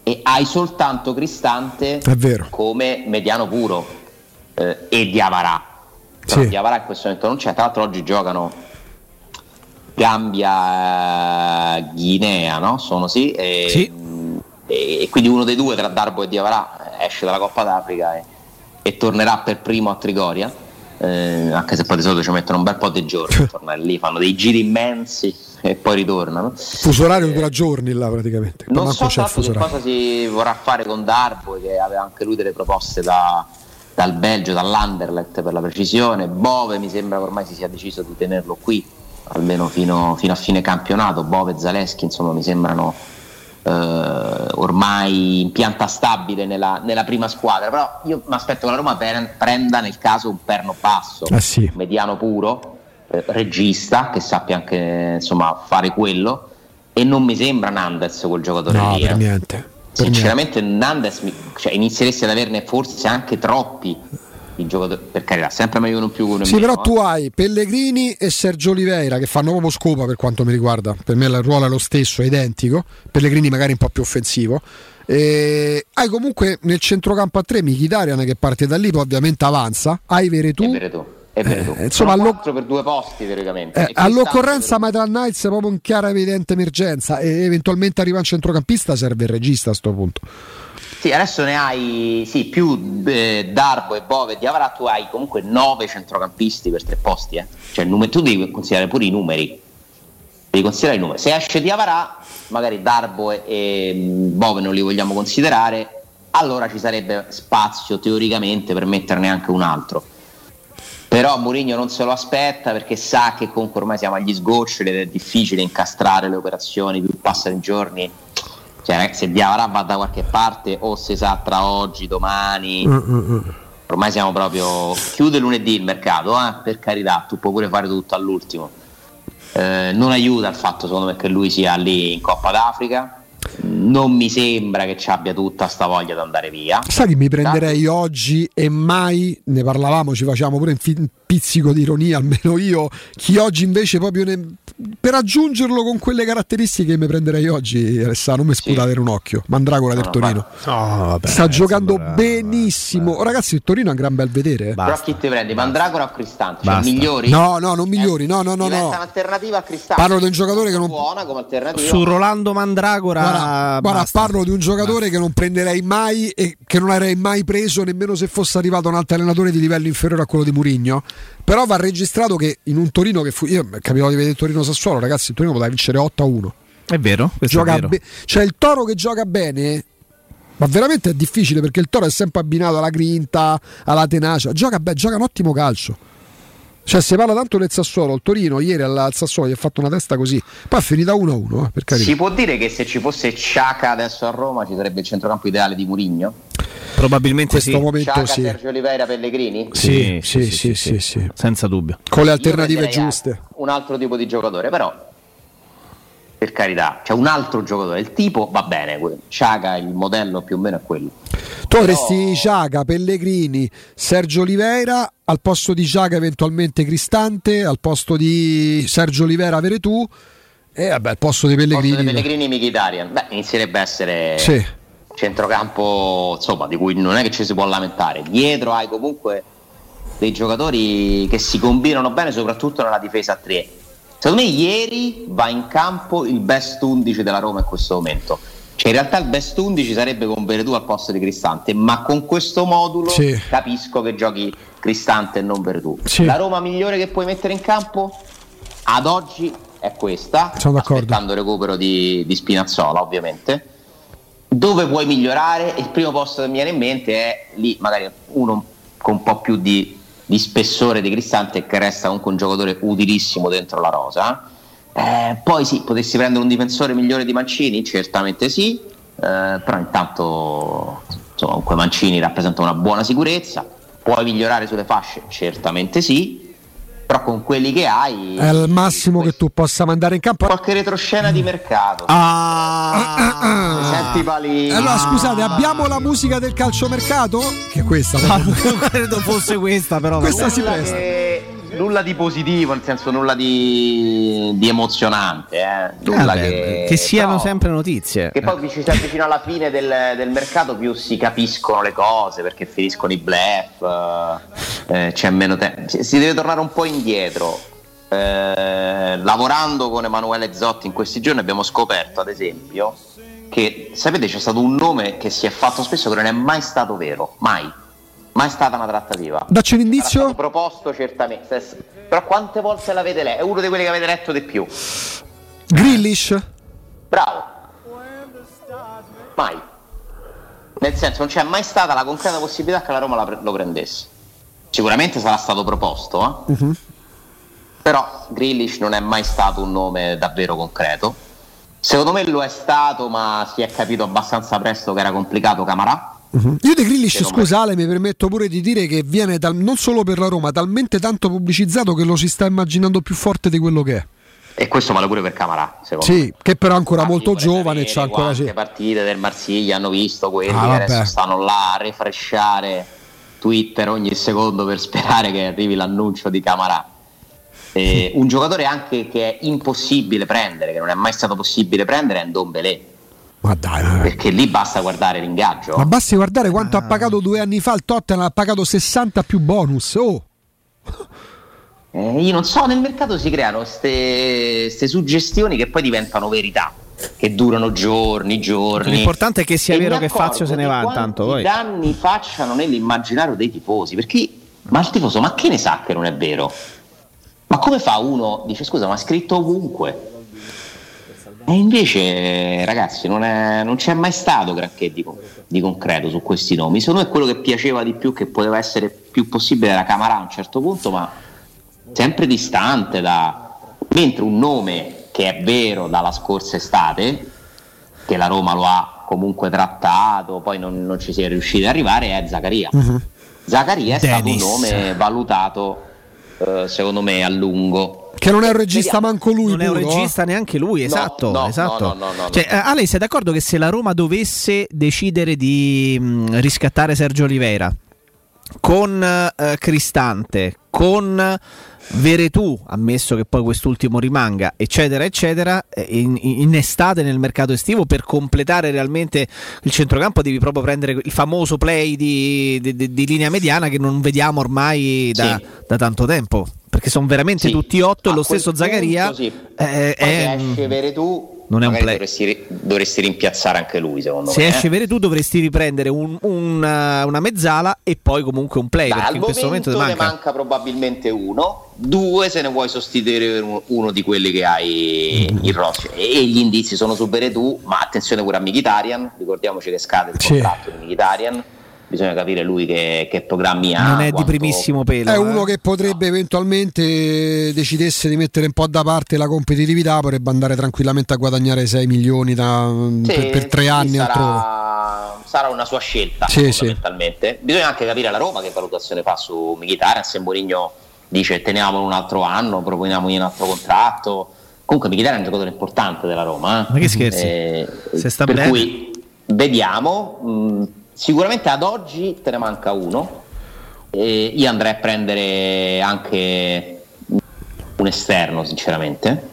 e hai soltanto Cristante come mediano puro eh, e Diavarà. Però sì. Diavarà in questo momento non c'è, tra l'altro oggi giocano Gambia eh, Guinea, no? Sono sì e, sì. e, e, quindi uno dei due tra Darbo e Diavarà esce dalla Coppa d'Africa e, e tornerà per primo a Trigoria, eh, anche se poi di solito ci mettono un bel po' di giorni tornare lì, fanno dei giri immensi e poi ritornano. Fuso orario eh, dura giorni là praticamente. Non so tanto che cosa si vorrà fare con Darbo, che aveva anche lui delle proposte da, dal Belgio, dall'Anderlecht per la precisione. Bove mi sembra che ormai si sia deciso di tenerlo qui, almeno fino, fino a fine campionato. Bove e Zaleschi insomma mi sembrano ormai in pianta stabile nella, nella, prima squadra, però io mi aspetto che la Roma prenda nel caso un perno basso, eh sì. mediano puro, eh, regista che sappia anche insomma, fare quello e non mi sembra Nandes quel giocatore no, lì. Per eh. niente. Sinceramente Nandes cioè, inizieresti ad averne forse anche troppi i giocatori, per carità, sempre meglio uno più uno Sì, meno, però tu hai Pellegrini e Sergio Oliveira che fanno proprio scopa per quanto mi riguarda. Per me il ruolo è lo stesso, è identico. Pellegrini magari un po' più offensivo. E hai comunque nel centrocampo a tre Mkhitaryan che parte da lì, poi ovviamente avanza. Hai Veretù. Veretù. Eh, insomma, allo... per due posti teoricamente. Eh, all'occorrenza per... Maitland Nights proprio in chiara evidente emergenza e eventualmente arriva un centrocampista serve il regista a questo punto. Sì, adesso ne hai sì, più eh, Darbo e Bove di Avrà, tu hai comunque nove centrocampisti per tre posti. Eh. Cioè, tu devi considerare pure i numeri. devi considerare i numeri. Se esce di Avarà, magari Darbo e, e Bove non li vogliamo considerare, allora ci sarebbe spazio teoricamente per metterne anche un altro. Però Mourinho non se lo aspetta perché sa che comunque ormai siamo agli sgoccioli ed è difficile incastrare le operazioni, più passano i giorni. Cioè, se Diavara va da qualche parte o si sa tra oggi, domani. Mm-mm. Ormai siamo proprio. Chiude lunedì il mercato, eh? per carità, tu puoi pure fare tutto all'ultimo. Eh, non aiuta il fatto, secondo me, che lui sia lì in Coppa d'Africa non mi sembra che ci abbia tutta sta voglia di andare via. Sai che mi prenderei oggi e mai, ne parlavamo, ci facciamo pure un pizzico di ironia, almeno io, chi oggi invece proprio ne, per aggiungerlo con quelle caratteristiche mi prenderei oggi, Alessandro, non mi sputate sì. un occhio, Mandragora no, del Torino. No, vabbè, Sta giocando sembra... benissimo. Oh, ragazzi, il Torino ha un gran bel vedere. Eh. Però chi ti prendi, Mandragora o Cristante? Cioè, migliori? No, no, non migliori, no, no, no. no. un'alternativa a Cristante. Parlo di un giocatore che non... Buona come alternativa. Su Rolando Mandragora guarda, guarda parlo di un giocatore basta. che non prenderei mai e che non avrei mai preso nemmeno se fosse arrivato un altro allenatore di livello inferiore a quello di Murigno. Però va registrato che in un Torino che fu. Io capito di vedere il Torino Sassuolo, ragazzi, il Torino poteva vincere 8 a 1. È vero, gioca è vero. Be- cioè il Toro che gioca bene ma veramente è difficile perché il Toro è sempre abbinato alla grinta, alla tenacia. Gioca, beh, gioca un ottimo calcio. Cioè, si parla tanto del Sassuolo. Il Torino ieri al Sassuolo gli ha fatto una testa così. Poi è finita 1-1. Eh, per carità. Si può dire che se ci fosse Ciaca adesso a Roma ci sarebbe il centrocampo ideale di Murigno? Probabilmente questo sì. momento Ciaca, sì. Sergio Oliveira, Pellegrini? Sì sì sì, sì, sì, sì senza dubbio. Con le alternative giuste. Un altro tipo di giocatore, però per carità, c'è un altro giocatore, il tipo va bene, Ciaga il modello più o meno è quello. Tu avresti. Ciaga, Pellegrini, Sergio Oliveira, al posto di Ciaga eventualmente Cristante, al posto di Sergio Oliveira avere tu e vabbè, al posto di Pellegrini. Posto di Pellegrini Mkhitaryan. Beh, inizierebbe a essere sì. centrocampo, insomma, di cui non è che ci si può lamentare. Dietro hai comunque dei giocatori che si combinano bene, soprattutto nella difesa a tre Secondo me ieri va in campo il best 11 della Roma in questo momento. Cioè in realtà il best 11 sarebbe con Veretù al posto di Cristante, ma con questo modulo sì. capisco che giochi Cristante e non Veretù. Sì. La Roma migliore che puoi mettere in campo ad oggi è questa, Sono d'accordo. aspettando il recupero di, di Spinazzola ovviamente. Dove puoi migliorare? Il primo posto che mi viene in mente è lì magari uno con un po' più di di spessore di Cristante che resta comunque un giocatore utilissimo dentro la rosa. Eh, poi sì, potessi prendere un difensore migliore di Mancini? Certamente sì, eh, però intanto insomma, comunque Mancini rappresenta una buona sicurezza. Puoi migliorare sulle fasce? Certamente sì però con quelli che hai è il massimo che tu possa mandare in campo. Qualche retroscena di mercato. Ah, ah, ah, senti pali allora scusate abbiamo la musica del calciomercato? Che è questa no, credo fosse questa però questa si presta. Che nulla di positivo, nel senso nulla di, di emozionante, eh? nulla eh che, che, siano però, sempre notizie. Che poi ci si avvicina alla fine del, del, mercato più si capiscono le cose perché finiscono i bluff, eh, c'è meno tempo, si, si deve tornare un po' indietro. Eh, lavorando con Emanuele Zotti in questi giorni abbiamo scoperto ad esempio che sapete c'è stato un nome che si è fatto spesso che non è mai stato vero, mai Mai stata una trattativa. Dacci un indizio. proposto certamente. Però quante volte l'avete letto? È uno di quelli che avete letto di più. Grillish. Bravo. Mai. Nel senso, non c'è mai stata la concreta possibilità che la Roma lo prendesse. Sicuramente sarà stato proposto, eh? uh-huh. però Grillish non è mai stato un nome davvero concreto. Secondo me lo è stato, ma si è capito abbastanza presto che era complicato Camarà Uh-huh. Io De Grillish, scusa Ale, mi permetto pure di dire che viene tal- non solo per la Roma, talmente tanto pubblicizzato che lo si sta immaginando più forte di quello che è. E questo vale pure per Camarà, secondo sì, me. che però è ancora molto giovane. C'ha ancora sì. partite del Marsiglia hanno visto quelli ah, che adesso stanno là a refresciare Twitter ogni secondo per sperare che arrivi l'annuncio di Camarà. Eh, un giocatore anche che è impossibile prendere, che non è mai stato possibile prendere, è Ndombele ma dai, perché lì basta guardare l'ingaggio. Ma basti guardare quanto ah. ha pagato due anni fa il Tottenham, ha pagato 60 più bonus. Oh. Eh, io non so, nel mercato si creano queste suggestioni che poi diventano verità, che durano giorni, giorni. L'importante è che sia vero che Fazio se ne va intanto. Poi. danni facciano nell'immaginario dei tifosi, perché ma il tifoso, ma che ne sa che non è vero? Ma come fa uno? Dice scusa, ma è scritto ovunque E invece, ragazzi, non, è, non c'è mai stato granché di, di, concreto su questi nomi. Secondo me quello che piaceva di più, che poteva essere più possibile, era Camarà a un certo punto, ma sempre distante da... Mentre un nome che è vero dalla scorsa estate, che la Roma lo ha comunque trattato, poi non, non ci si è riusciti ad arrivare, è Zaccaria. Uh-huh. Zaccaria è Dennis. stato un nome valutato, eh, secondo me, a lungo. Che non è un regista manco lui. Non puro, è un regista neanche lui, esatto. No, no, esatto. no, no cioè, uh, Ale, sei d'accordo che se la Roma dovesse decidere di mh, mm, riscattare Sergio Oliveira con uh, Cristante, con Veretù, ammesso che poi quest'ultimo rimanga, eccetera, eccetera, eh, in, in, estate nel mercato estivo per completare realmente il centrocampo devi proprio prendere il famoso play di, di, di linea mediana che non vediamo ormai da, sì. da tanto tempo perché sono veramente sì, tutti otto e lo stesso Zaccaria sì. eh, è, esce Veretù non è un play. Dovresti, dovresti, rimpiazzare anche lui, secondo Se me. Se esce eh? Veretù dovresti riprendere un, una, una, mezzala e poi comunque un play. Dai, perché in questo momento, momento manca. ne manca probabilmente uno, due se ne vuoi sostituire uno, di quelli che hai mm. in roster. E gli indizi sono su Veretù, ma attenzione pure a Mkhitaryan, ricordiamoci che scade il contratto sì. di Mkhitaryan bisogna capire lui che, che programmi ha. Non è quanto... di primissimo pelo. È eh? uno che potrebbe no. eventualmente decidesse di mettere un po' da parte la competitività, potrebbe andare tranquillamente a guadagnare 6 milioni da, sì, per, per, tre anni sarà, sarà, una sua scelta sì, fondamentalmente. Sì. Bisogna anche capire la Roma che valutazione fa su Mkhitaryan, se Mourinho dice teniamolo un altro anno, proponiamogli un altro contratto. Comunque Mkhitaryan è un giocatore importante della Roma. Eh? Ma che scherzi? Eh, se sta per bene. cui vediamo. Mh, Sicuramente ad oggi te ne manca uno. E io andrei a prendere anche un esterno, sinceramente.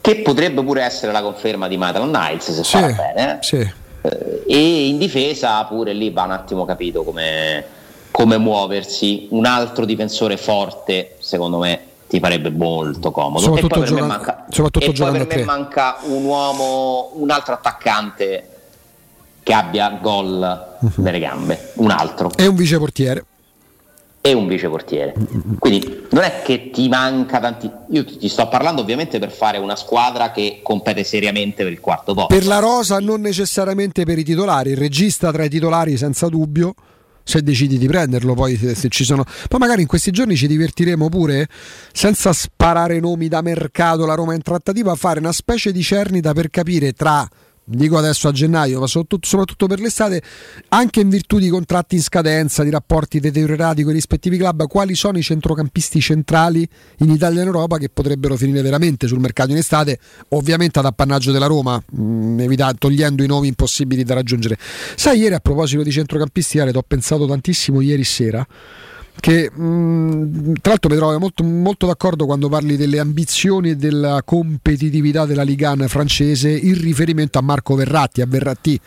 Che potrebbe pure essere la conferma di Maitland Niles se sì, farà bene. Sì. Eh, e in difesa pure lì va un attimo capito come, come muoversi. Un altro difensore forte, secondo me, ti farebbe molto comodo. Soprattutto e poi per giocando, me manca, soprattutto e poi per me manca un uomo, un altro attaccante che abbia gol nelle gambe, un altro. E un viceportiere. E un viceportiere. Quindi non è che ti manca tanti. Io ti sto parlando ovviamente per fare una squadra che compete seriamente per il quarto posto. Per la rosa, non necessariamente per i titolari. Il regista tra i titolari, senza dubbio se decidi di prenderlo poi se, ci sono poi magari in questi giorni ci divertiremo pure senza sparare nomi da mercato la Roma in trattativa a fare una specie di cernita per capire tra dico adesso a gennaio, ma soprattutto, soprattutto, per l'estate, anche in virtù di contratti in scadenza, di rapporti deteriorati con i rispettivi club, quali sono i centrocampisti centrali in Italia e in Europa che potrebbero finire veramente sul mercato in estate, ovviamente ad appannaggio della Roma, mh, mm, evita- togliendo i nomi impossibili da raggiungere. Sai, ieri a proposito di centrocampisti, Ale, ho pensato tantissimo ieri sera che mh, mm, tra l'altro mi trovo molto, molto, d'accordo quando parli delle ambizioni e della competitività della Ligan francese in riferimento a Marco Verratti, a Verratti.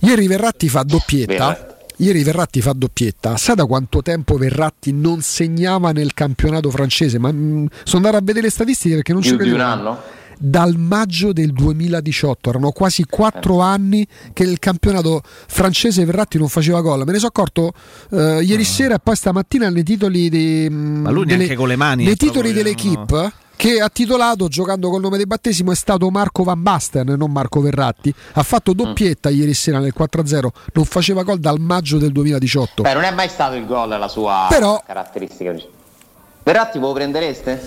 Ieri Verratti fa doppietta. Ieri Verratti fa doppietta. Sa da quanto tempo Verratti non segnava nel campionato francese? Ma mh, mm, sono andato a vedere le statistiche perché non ci credo. Di un anno? Dal maggio del 2018. Erano quasi quattro eh. anni che nel campionato francese Verratti non faceva gol. Me ne sono accorto uh, ieri uh. sera e poi stamattina nei titoli di, mm, Ma lui delle, con le mani. Nei titoli dell'equipe. No che ha titolato giocando col nome del battesimo è stato Marco Van Basten, non Marco Verratti. Ha fatto doppietta mm. ieri sera nel 4-0, non faceva gol dal maggio del 2018. Beh, non è mai stato il gol la sua Però... caratteristica. Verratti voi lo prendereste?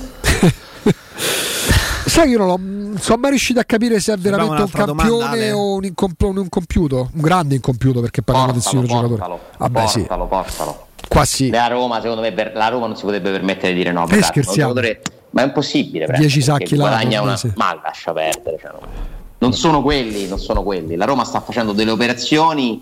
Sai che io non sono mai riuscito a capire se è veramente un campione domanda, o un, incomp- un incompiuto, un grande incompiuto perché parliamo del signor portalo, giocatore. Vabbè, portalo, sì. portalo. Qua sì. La Roma, secondo me, per, la Roma non si potrebbe permettere di dire no. Eh, scherziamo. Ma è impossibile. 10 sacchi là. Una... Sì. Ma lascia perdere. Cioè, non sono quelli, non sono quelli. La Roma sta facendo delle operazioni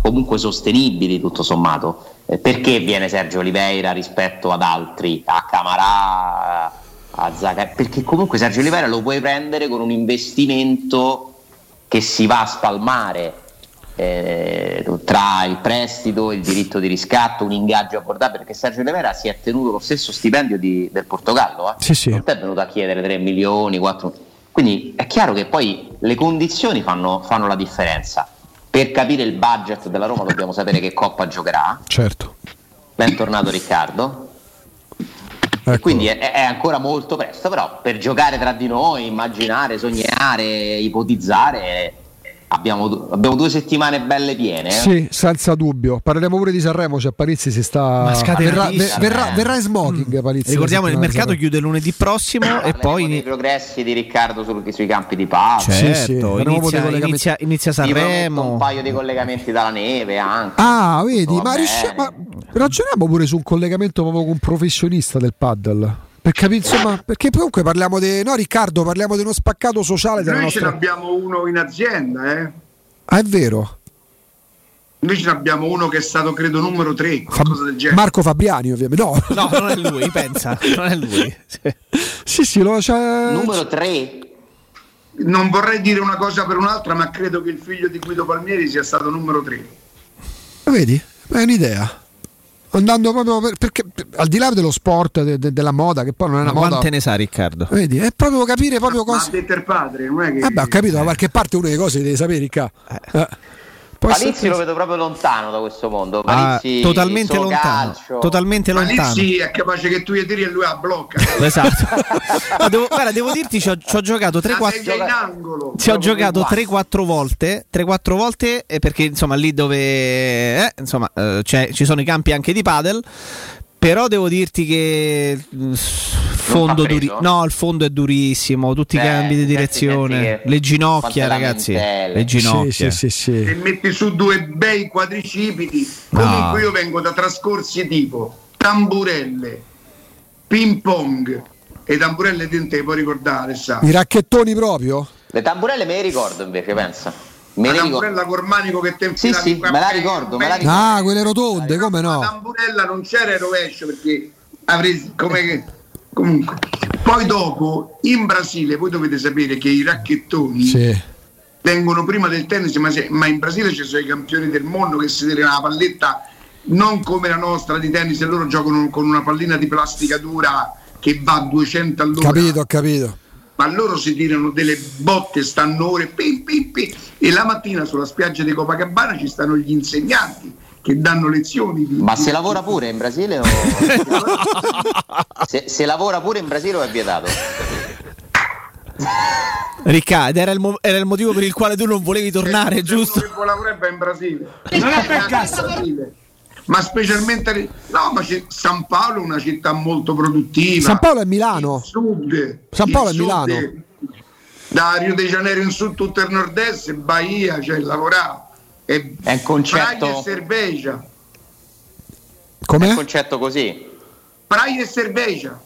comunque sostenibili, tutto sommato. Eh, perché viene Sergio Oliveira rispetto ad altri? A Camarà a Zaga, perché comunque Sergio Oliveira lo puoi prendere con un investimento che si va a spalmare eh, tra il prestito, il diritto di riscatto, un ingaggio abbordabile, perché Sergio Oliveira si è tenuto lo stesso stipendio di, del Portogallo, eh? sì, sì. non è venuto a chiedere 3 milioni, 4 quindi è chiaro che poi le condizioni fanno, fanno la differenza. Per capire il budget della Roma dobbiamo sapere che Coppa giocherà. Certo. Bentornato Riccardo. E quindi è, è ancora molto presto, però per giocare tra di noi, immaginare, sognare, ipotizzare Abbiamo, abbiamo, due settimane belle piene. Eh? Sì, senza dubbio. Parleremo pure di Sanremo. Cioè, Parizzi si sta. Verrà, verrà, verrà in smoking. Parizzi, Ricordiamo che il mercato chiude lunedì prossimo e poi. i progressi di Riccardo su, sui campi di pace. Certo, sì, sì. Inizia, inizia, inizia, Sanremo. Un paio di collegamenti dalla neve anche. Ah, vedi, ma, riusci- ma ragioniamo pure su un collegamento proprio con un professionista del paddle. Per capire, insomma, perché comunque parliamo di. No, Riccardo, parliamo di uno spaccato sociale. Noi nostra... ce n'abbiamo uno in azienda, eh? Ah, è vero. Noi ce n'abbiamo uno che è stato, credo, numero 3, qualcosa del genere. Marco Fabriani, ovviamente. No, no non è lui, pensa. Non è lui. sì, sì, lo c'è. Numero 3. Non vorrei dire una cosa per un'altra, ma credo che il figlio di Guido Palmieri sia stato numero 3. Vedi? È un'idea andando proprio per, perché al di là dello sport, de, de, della moda, che poi non è una Ma moda. Quante ne sa Riccardo? Vedi, è proprio capire proprio cosa. Ma padre, non è che. Vabbè, ho capito, da qualche parte una delle cose devi sapere, Ricca. Eh. Eh. Palizzi lo vedo proprio lontano da questo mondo. Palizzi, ah, totalmente lontano. Calcio. Totalmente lontano. Palizzi è capace che tu gli tiri e lui la blocca. esatto. devo, guarda, devo dirti, ci ho, ci ho giocato 3-4 in angolo. Ci ho giocato 3-4 volte. 3-4 volte perché insomma lì dove eh, insomma, eh, ci sono i campi anche di padel. Però devo dirti che fondo duri- no, il fondo è durissimo, tutti i cambi di direzione, le ginocchia, ragazzi, le ginocchia. Sì, sì, sì, e metti su due bei quadricipiti. No. Comunque io vengo da trascorsi tipo tamburelle, ping pong e tamburelle di te puoi ricordare, sa. I racchettoni proprio? Le tamburelle me le ricordo invece, pensa. Me la tamburella col manico che te Sì, sì, me la ricordo, me la ricordo. Ah, quelle rotonde, come no? La tamburella non c'era il rovescio perché avrei come che comunque. Poi dopo in Brasile voi dovete sapere che i racchettoni sì. vengono prima del tennis, ma, se, ma, in Brasile ci sono i campioni del mondo che si tirano la palletta non come la nostra di tennis e loro giocano con una pallina di plastica dura che va a 200 all'ora. Capito, ho capito ma loro si tirano delle botte, stanno ore, pim, pim, pim, e la mattina sulla spiaggia di Copacabana ci stanno gli insegnanti che danno lezioni. Di, ma di se lavora pure in Brasile o... se, se lavora pure in Brasile o è vietato? Riccardo, era, era, il motivo per il quale tu non volevi tornare, se giusto? Che lavorerebbe in Brasile. Non è per caso ma specialmente no, ma San Paolo è una città molto produttiva. San Paolo è Milano. Il sud, San Paolo è Milano. da Rio de Janeiro in su tutto il nord-est, Bahia, cioè lavorare. È, è un concetto. Praia e cerveja. Com'è? È un concetto così. Praia e cerveja.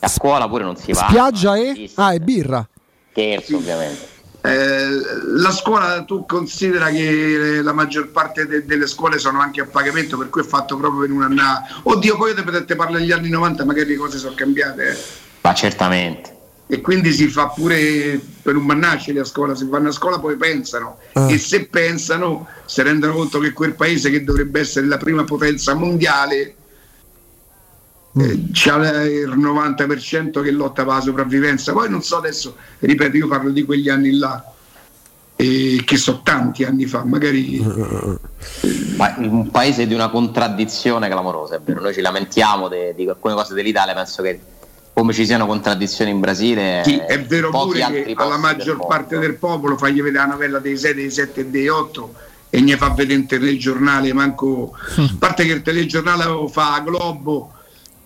A scuola pure non si va. Spiaggia e? Ah, e birra. Scherzo, sì. ovviamente. Eh, la scuola tu considera che la maggior parte de- delle scuole sono anche a pagamento per cui è fatto proprio in un anno oddio poi te, te parlo degli anni 90 magari le cose sono cambiate eh. ma certamente e quindi si fa pure per un mannacci a scuola se vanno a scuola poi pensano ah. e se pensano si rendono conto che quel paese che dovrebbe essere la prima potenza mondiale eh, c'ha il 90% che lotta per la sopravvivenza. Poi non so adesso, ripeto, io parlo di quegli anni là, eh, che so tanti anni fa, magari. Ma un paese di una contraddizione clamorosa, è vero. Noi ci lamentiamo di alcune cose dell'Italia, penso che come ci siano contraddizioni in Brasile. Sì, è vero pure che alla maggior del parte del popolo fagli vedere la novella dei 6, dei 7 e dei 8 e ne fa vedere il telegiornale, manco. A parte che il telegiornale lo fa a Globo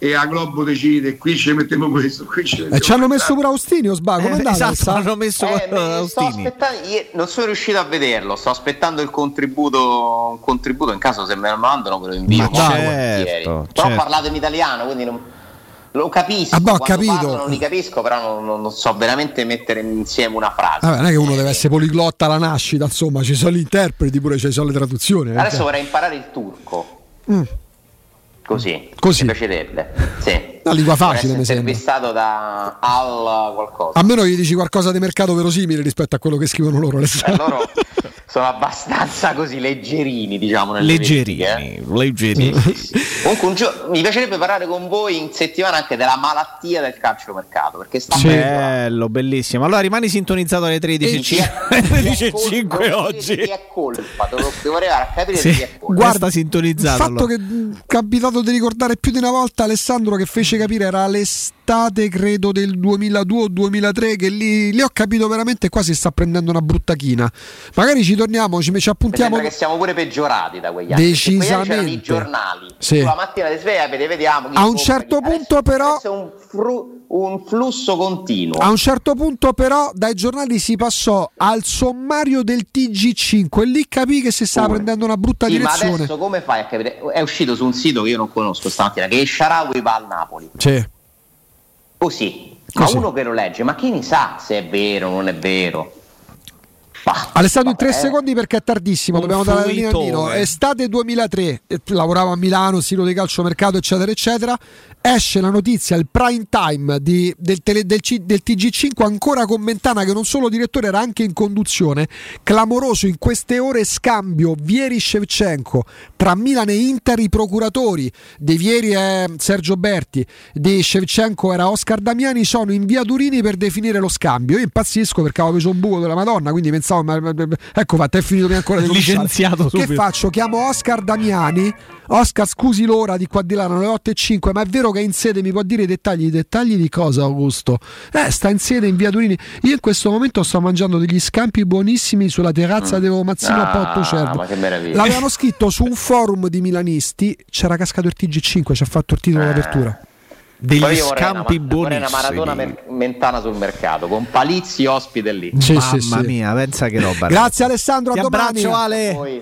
e a Globo decide qui ci mettiamo questo qui ci, mettiamo e ci hanno messo pure Austini o sbaglio eh, esatto, hanno messo eh, Austini io non sono riuscito a vederlo sto aspettando il contributo un contributo in caso se me lo mandano ve lo invio Ma certo, però certo. parlate in italiano quindi non, lo capisco ah, boh, capito. Parlo, non li capisco però non, non, so veramente mettere insieme una frase Vabbè, non è che uno deve essere poliglotta alla nascita insomma ci sono gli interpreti pure ci sono le traduzioni adesso eh. vorrei imparare il turco mm. Così, Così. mi piacerebbe. Sì. Una lingua facile, mi sembra. intervistato da Al qualcosa. A meno gli dici qualcosa di mercato verosimile rispetto a quello che scrivono loro. Eh, loro sono abbastanza così leggerini, diciamo. Leggerini, eh. leggerini. Comunque, gio- mi piacerebbe parlare con voi in settimana anche della malattia del calciomercato. Perché sta sì. bello, bellissimo. Allora rimani sintonizzato alle 13 e 5 oggi. Chi è colpa? Devo arrivare a capire sì. chi è colpa. Guarda, sintonizzato. Il fatto allora. che è capitato di ricordare più di una volta Alessandro che fece capire era l'estate, credo, del 2002 o 2003, che lì, lì ho capito veramente qua si sta prendendo una brutta china. Magari ci torniamo, ci, ci appuntiamo. Che siamo pure peggiorati da quegli anni. Decisamente. i giornali. Sì. La mattina ti sveglia e vediamo. A un certo punto, però. Un, fru- un flusso continuo. A un certo punto, però, dai giornali si passò al sommario del TG5 e lì capì che si stava pure. prendendo una brutta sì, direzione. Ma adesso come fai a capire? È uscito su un sito che io non conosco stamattina che Sharawi va al Napoli. Sì. Così. Così. Ma uno che lo legge, ma chi ne sa se è vero o non è vero? Bah, Alessandro, in tre secondi perché è tardissimo. Dobbiamo dare la linea a Nino. Estate 2003, lavoravo a Milano, sito di calciomercato, eccetera, eccetera. Esce la notizia, il prime time di, del, tele, del, del, TG5, ancora con Mentana, che non solo direttore era anche in conduzione. Clamoroso in queste ore scambio Vieri-Shevchenko tra Milan e Inter. I procuratori di Vieri è Sergio Berti, di Shevchenko era Oscar Damiani. Sono in via Durini per definire lo scambio. Io impazzisco perché avevo preso un buco della Madonna, quindi pensavo ma, ma, ma, ecco fatto, è finito ancora di licenziato Che faccio? Chiamo Oscar Damiani. Oscar, scusi l'ora di qua di là, alle 8 e 5, ma è vero che è in sede, mi può dire i dettagli? I dettagli di cosa, Augusto? Eh, sta in sede in via Durini. Io in questo momento sto mangiando degli scampi buonissimi sulla terrazza mm. devo Mazzino ah, a Porto Cervo. L'avevano scritto su un forum di milanisti, c'era cascato il TG5, ci ha fatto il titolo eh. d'apertura degli scampi una, buonissimi. una maratona mer- mentana sul mercato con Palizzi ospite lì. Sì, Mamma sì, mia, pensa che roba. Grazie Alessandro, a Ti domani. Abbraccio Ale.